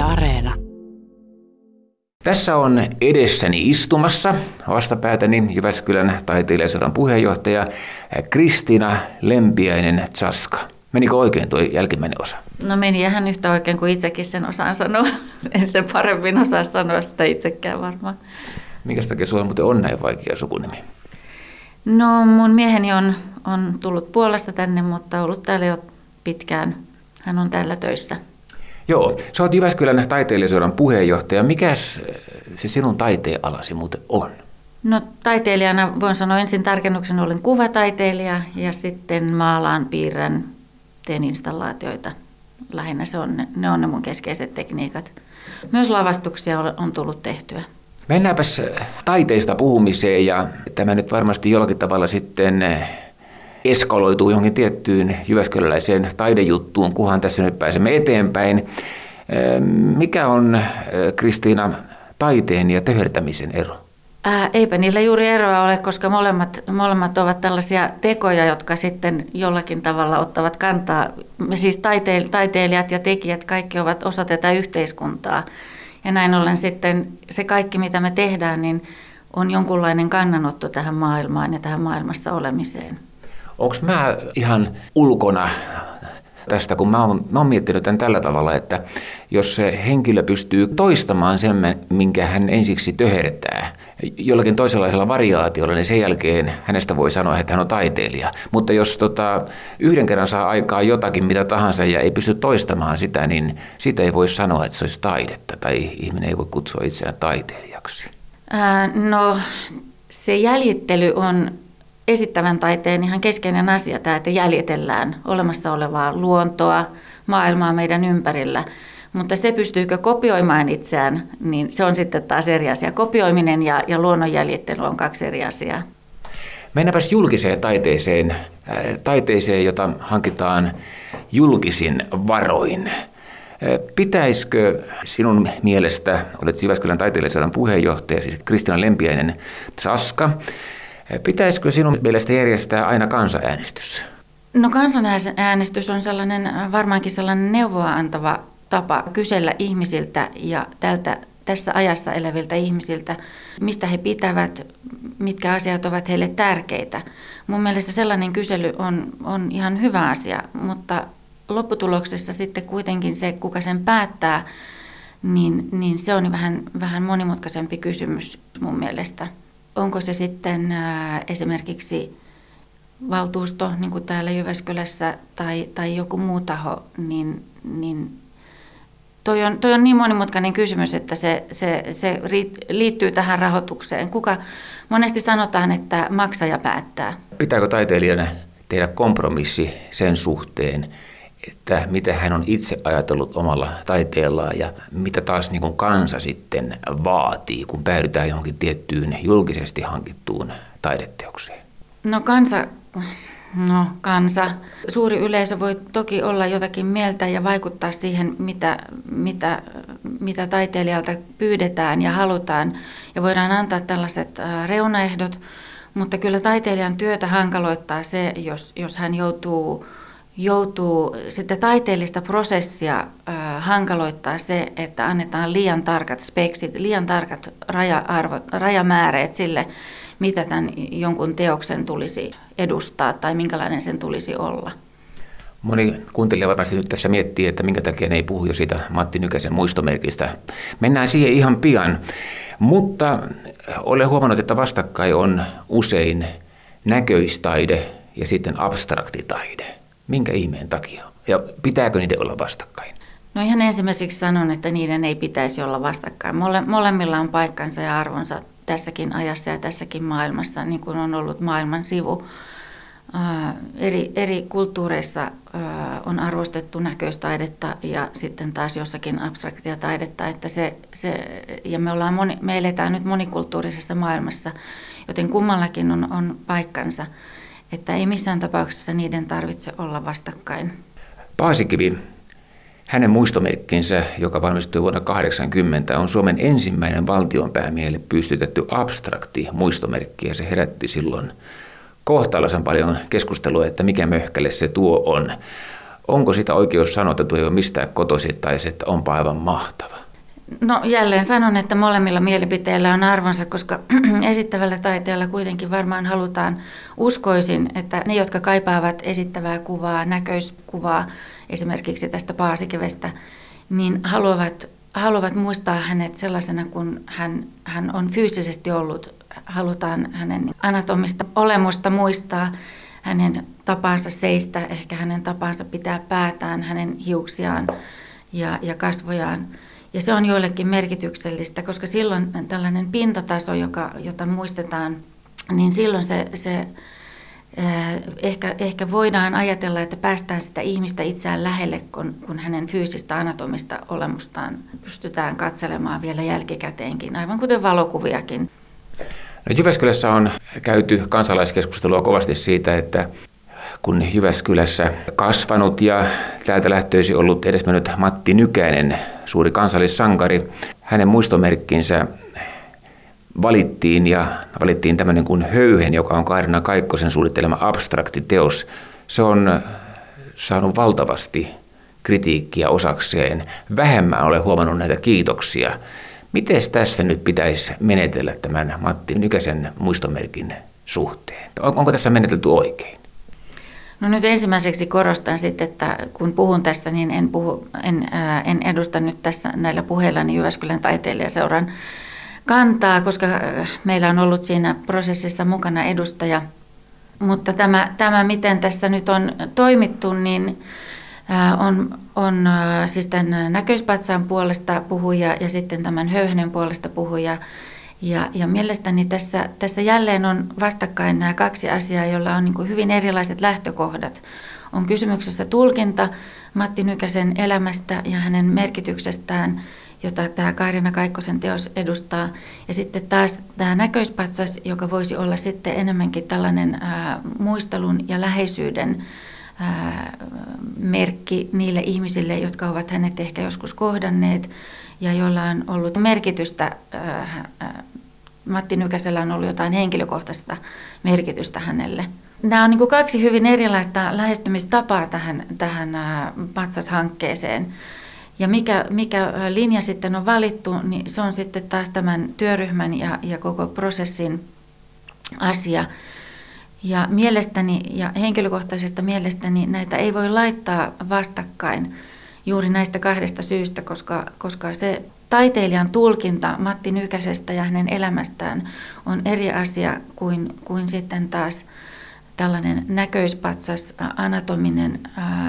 Yle Areena. Tässä on edessäni istumassa vastapäätäni Jyväskylän taiteilijasodan puheenjohtaja Kristiina Lempiäinen Tsaska. Menikö oikein tuo jälkimmäinen osa? No meni ihan yhtä oikein kuin itsekin sen osaan sanoa. En sen paremmin osaa sanoa sitä itsekään varmaan. Minkä takia sulla muuten on näin vaikea sukunimi? No mun mieheni on, on tullut Puolasta tänne, mutta ollut täällä jo pitkään. Hän on täällä töissä. Joo, sä oot Jyväskylän taiteilijasodan puheenjohtaja. Mikäs se sinun taiteenalasi muuten on? No taiteilijana voin sanoa ensin tarkennuksen, olen kuvataiteilija ja sitten maalaan, piirrän, teen installaatioita. Lähinnä se on, ne on ne mun keskeiset tekniikat. Myös lavastuksia on tullut tehtyä. Mennäänpäs taiteista puhumiseen ja tämä nyt varmasti jollakin tavalla sitten eskaloituu johonkin tiettyyn jyväskyläläiseen taidejuttuun, kunhan tässä nyt pääsemme eteenpäin. Mikä on, Kristiina, taiteen ja töhertämisen ero? Ää, eipä niillä juuri eroa ole, koska molemmat, molemmat ovat tällaisia tekoja, jotka sitten jollakin tavalla ottavat kantaa. Me siis taiteilijat ja tekijät, kaikki ovat osa tätä yhteiskuntaa. Ja näin ollen sitten se kaikki, mitä me tehdään, niin on jonkunlainen kannanotto tähän maailmaan ja tähän maailmassa olemiseen. Onko mä ihan ulkona tästä, kun mä oon, mä oon miettinyt tämän tällä tavalla, että jos se henkilö pystyy toistamaan sen, minkä hän ensiksi töhertää, jollakin toisenlaisella variaatiolla, niin sen jälkeen hänestä voi sanoa, että hän on taiteilija. Mutta jos tota, yhden kerran saa aikaa jotakin, mitä tahansa, ja ei pysty toistamaan sitä, niin siitä ei voi sanoa, että se olisi taidetta, tai ihminen ei voi kutsua itseään taiteilijaksi. Ää, no, se jäljittely on esittävän taiteen ihan keskeinen asia tämä, että jäljitellään olemassa olevaa luontoa, maailmaa meidän ympärillä. Mutta se pystyykö kopioimaan itseään, niin se on sitten taas eri asia. Kopioiminen ja, ja luonnon jäljittely on kaksi eri asiaa. Mennäänpäs julkiseen taiteeseen, taiteeseen, jota hankitaan julkisin varoin. Pitäisikö sinun mielestä, olet Jyväskylän taiteilijaseuden puheenjohtaja, siis Kristiina Lempiäinen Tsaska, Pitäisikö sinun mielestä järjestää aina kansanäänestys? No kansanäänestys on sellainen, varmaankin sellainen neuvoa antava tapa kysellä ihmisiltä ja tältä, tässä ajassa eläviltä ihmisiltä, mistä he pitävät, mitkä asiat ovat heille tärkeitä. Mun mielestä sellainen kysely on, on ihan hyvä asia, mutta lopputuloksessa sitten kuitenkin se, kuka sen päättää, niin, niin se on vähän, vähän monimutkaisempi kysymys mun mielestä onko se sitten esimerkiksi valtuusto, niin kuin täällä Jyväskylässä, tai, tai joku muu taho, niin, niin toi, on, toi on niin monimutkainen kysymys, että se, se, se liittyy tähän rahoitukseen. Kuka, monesti sanotaan, että maksaja päättää. Pitääkö taiteilijana tehdä kompromissi sen suhteen, että mitä hän on itse ajatellut omalla taiteellaan ja mitä taas niin kuin kansa sitten vaatii, kun päädytään johonkin tiettyyn julkisesti hankittuun taideteokseen? No kansa, no kansa. Suuri yleisö voi toki olla jotakin mieltä ja vaikuttaa siihen, mitä, mitä, mitä taiteilijalta pyydetään ja halutaan. Ja voidaan antaa tällaiset reunaehdot, mutta kyllä taiteilijan työtä hankaloittaa se, jos, jos hän joutuu joutuu sitä taiteellista prosessia hankaloittaa se, että annetaan liian tarkat speksit, liian tarkat raja-arvot, rajamääreet sille, mitä tämän jonkun teoksen tulisi edustaa tai minkälainen sen tulisi olla. Moni kuuntelija varmasti nyt tässä miettii, että minkä takia ne ei puhu jo siitä Matti Nykäsen muistomerkistä. Mennään siihen ihan pian. Mutta olen huomannut, että vastakkain on usein näköistaide ja sitten abstraktitaide. Minkä ihmeen takia? Ja pitääkö niiden olla vastakkain? No ihan ensimmäiseksi sanon, että niiden ei pitäisi olla vastakkain. Mole, molemmilla on paikkansa ja arvonsa tässäkin ajassa ja tässäkin maailmassa, niin kuin on ollut maailman sivu. Ää, eri, eri kulttuureissa ää, on arvostettu näköistaidetta ja sitten taas jossakin abstraktia taidetta, että se, se, ja me, ollaan moni, me eletään nyt monikulttuurisessa maailmassa, joten kummallakin on, on paikkansa että ei missään tapauksessa niiden tarvitse olla vastakkain. Paasikivi, hänen muistomerkkinsä, joka valmistui vuonna 1980, on Suomen ensimmäinen valtionpäämiehelle pystytetty abstrakti muistomerkki ja se herätti silloin kohtalaisen paljon keskustelua, että mikä möhkäle se tuo on. onko sitä oikeus sanoa, että tuo ei ole mistään kotosi tai että onpa aivan mahtava? No jälleen sanon, että molemmilla mielipiteillä on arvonsa, koska esittävällä taiteella kuitenkin varmaan halutaan, uskoisin, että ne, jotka kaipaavat esittävää kuvaa, näköiskuvaa, esimerkiksi tästä Paasikevestä, niin haluavat, haluavat muistaa hänet sellaisena kuin hän, hän on fyysisesti ollut. Halutaan hänen anatomista olemusta muistaa, hänen tapansa seistä, ehkä hänen tapansa pitää päätään, hänen hiuksiaan ja, ja kasvojaan. Ja se on joillekin merkityksellistä, koska silloin tällainen pintataso, joka, jota muistetaan, niin silloin se, se ehkä, ehkä voidaan ajatella, että päästään sitä ihmistä itseään lähelle, kun, kun hänen fyysistä anatomista olemustaan pystytään katselemaan vielä jälkikäteenkin, aivan kuten valokuviakin. No Jyväskylässä on käyty kansalaiskeskustelua kovasti siitä, että kun Jyväskylässä kasvanut ja täältä lähtöisi ollut edesmennyt Matti Nykänen, suuri kansallissankari, hänen muistomerkkinsä valittiin ja valittiin tämmöinen kuin Höyhen, joka on Kaarina Kaikkosen suunnittelema abstrakti teos. Se on saanut valtavasti kritiikkiä osakseen. Vähemmän olen huomannut näitä kiitoksia. Miten tässä nyt pitäisi menetellä tämän Matti Nykäsen muistomerkin suhteen? Onko tässä menetelty oikein? No nyt ensimmäiseksi korostan sitten, että kun puhun tässä, niin en, puhu, en, ää, en edusta nyt tässä näillä puheillani Jyväskylän taiteilijaseuran kantaa, koska meillä on ollut siinä prosessissa mukana edustaja. Mutta tämä, tämä miten tässä nyt on toimittu, niin on, on siis tämän näköispatsaan puolesta puhuja ja sitten tämän höyhenen puolesta puhuja. Ja, ja mielestäni tässä, tässä jälleen on vastakkain nämä kaksi asiaa, joilla on niin hyvin erilaiset lähtökohdat. On kysymyksessä tulkinta Matti Nykäsen elämästä ja hänen merkityksestään, jota tämä Kaarina Kaikkosen teos edustaa. Ja sitten taas tämä näköispatsas, joka voisi olla sitten enemmänkin tällainen ää, muistelun ja läheisyyden ää, merkki niille ihmisille, jotka ovat hänet ehkä joskus kohdanneet ja joilla on ollut merkitystä. Ää, Matti Nykäsellä on ollut jotain henkilökohtaista merkitystä hänelle. Nämä on niin kaksi hyvin erilaista lähestymistapaa tähän, tähän patsashankkeeseen. Ja mikä, mikä linja sitten on valittu, niin se on sitten taas tämän työryhmän ja, ja koko prosessin asia. Ja mielestäni ja henkilökohtaisesta mielestäni näitä ei voi laittaa vastakkain juuri näistä kahdesta syystä, koska, koska se taiteilijan tulkinta Matti Nykäsestä ja hänen elämästään on eri asia kuin, kuin sitten taas tällainen näköispatsas, anatominen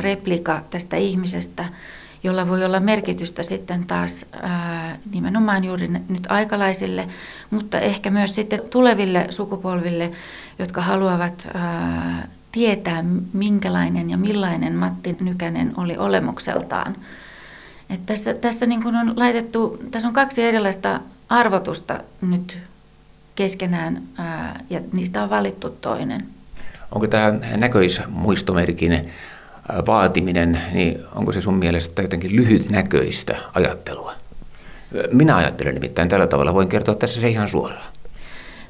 replika tästä ihmisestä, jolla voi olla merkitystä sitten taas nimenomaan juuri nyt aikalaisille, mutta ehkä myös sitten tuleville sukupolville, jotka haluavat tietää, minkälainen ja millainen Matti Nykänen oli olemukseltaan. Et tässä tässä niin on laitettu, tässä on kaksi erilaista arvotusta nyt keskenään ää, ja niistä on valittu toinen. Onko tämä näköismuistomerkin vaatiminen, niin onko se sun mielestä jotenkin lyhytnäköistä ajattelua? Minä ajattelen nimittäin tällä tavalla, voin kertoa tässä se ihan suoraan.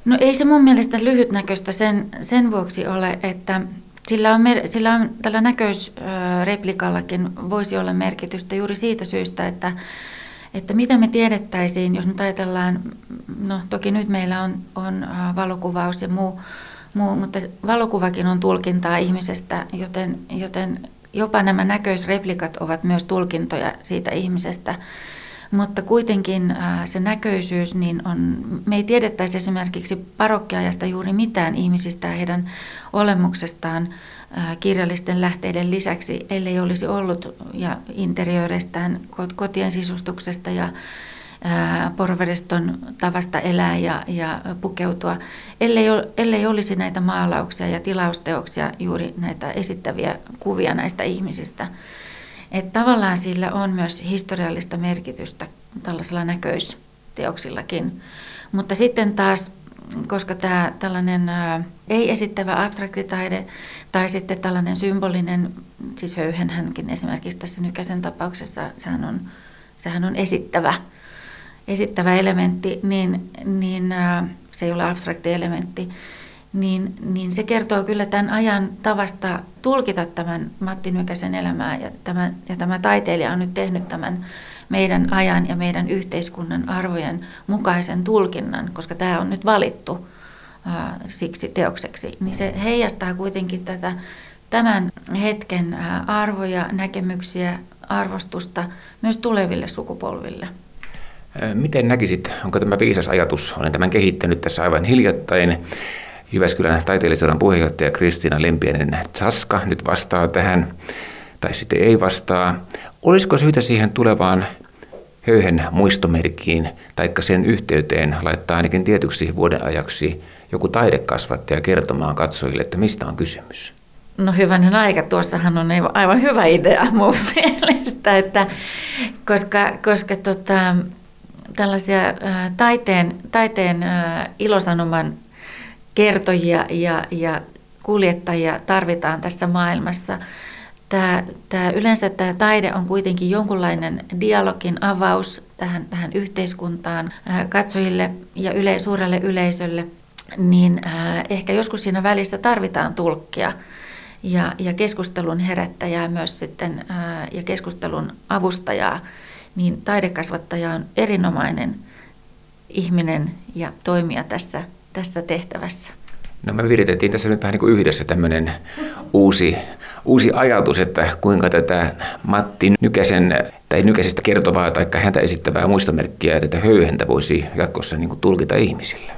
No ei se mun mielestä lyhytnäköistä sen, sen vuoksi ole, että sillä on, sillä on tällä näköisreplikallakin voisi olla merkitystä juuri siitä syystä, että, että mitä me tiedettäisiin, jos nyt ajatellaan, no toki nyt meillä on, on valokuvaus ja muu, muu, mutta valokuvakin on tulkintaa ihmisestä, joten, joten jopa nämä näköisreplikat ovat myös tulkintoja siitä ihmisestä. Mutta kuitenkin se näköisyys, niin on, me ei tiedettäisi esimerkiksi parokkiajasta juuri mitään ihmisistä ja heidän olemuksestaan kirjallisten lähteiden lisäksi, ellei olisi ollut ja interiöreistään, kotien sisustuksesta ja porvariston tavasta elää ja, ja pukeutua, ellei, ellei olisi näitä maalauksia ja tilausteoksia, juuri näitä esittäviä kuvia näistä ihmisistä. Että tavallaan sillä on myös historiallista merkitystä tällaisella näköisteoksillakin. Mutta sitten taas, koska tämä tällainen ei-esittävä abstraktitaide tai sitten tällainen symbolinen, siis höyhenhänkin esimerkiksi tässä Nykäsen tapauksessa, sehän on, sehän on esittävä, esittävä elementti, niin, niin se ei ole abstrakti elementti, niin, niin se kertoo kyllä tämän ajan tavasta tulkita tämän Matti Nykäsen elämää. Ja tämä, ja tämä taiteilija on nyt tehnyt tämän meidän ajan ja meidän yhteiskunnan arvojen mukaisen tulkinnan, koska tämä on nyt valittu ää, siksi teokseksi, niin se heijastaa kuitenkin tätä tämän hetken arvoja, näkemyksiä, arvostusta myös tuleville sukupolville. Miten näkisit, onko tämä viisas ajatus? Olen tämän kehittänyt tässä aivan hiljattain. Jyväskylän taiteellisuuden puheenjohtaja Kristiina Lempienen Tsaska nyt vastaa tähän, tai sitten ei vastaa. Olisiko syytä siihen tulevaan höyhen muistomerkkiin tai sen yhteyteen laittaa ainakin tietyksi vuoden ajaksi joku taidekasvattaja kertomaan katsojille, että mistä on kysymys? No hyvänen aika, tuossahan on aivan hyvä idea mun mielestä, että koska, koska tota, tällaisia ää, taiteen, taiteen ää, ilosanoman kertojia ja, ja kuljettajia tarvitaan tässä maailmassa. Tämä, tämä, yleensä tämä taide on kuitenkin jonkunlainen dialogin avaus tähän, tähän yhteiskuntaan, katsojille ja yle, suurelle yleisölle, niin äh, ehkä joskus siinä välissä tarvitaan tulkkia ja, ja keskustelun herättäjää myös sitten äh, ja keskustelun avustajaa, niin taidekasvattaja on erinomainen ihminen ja toimija tässä tässä tehtävässä? No me viritettiin tässä nyt vähän niin kuin yhdessä tämmöinen uusi, uusi ajatus, että kuinka tätä Matti Nykäsen tai Nykäsestä kertovaa tai häntä esittävää muistomerkkiä ja tätä höyhentä voisi jatkossa niin kuin tulkita ihmisille.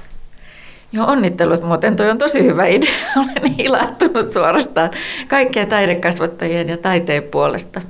Joo, onnittelut muuten. Toi on tosi hyvä idea. Olen ilahtunut suorastaan kaikkien taidekasvattajien ja taiteen puolesta.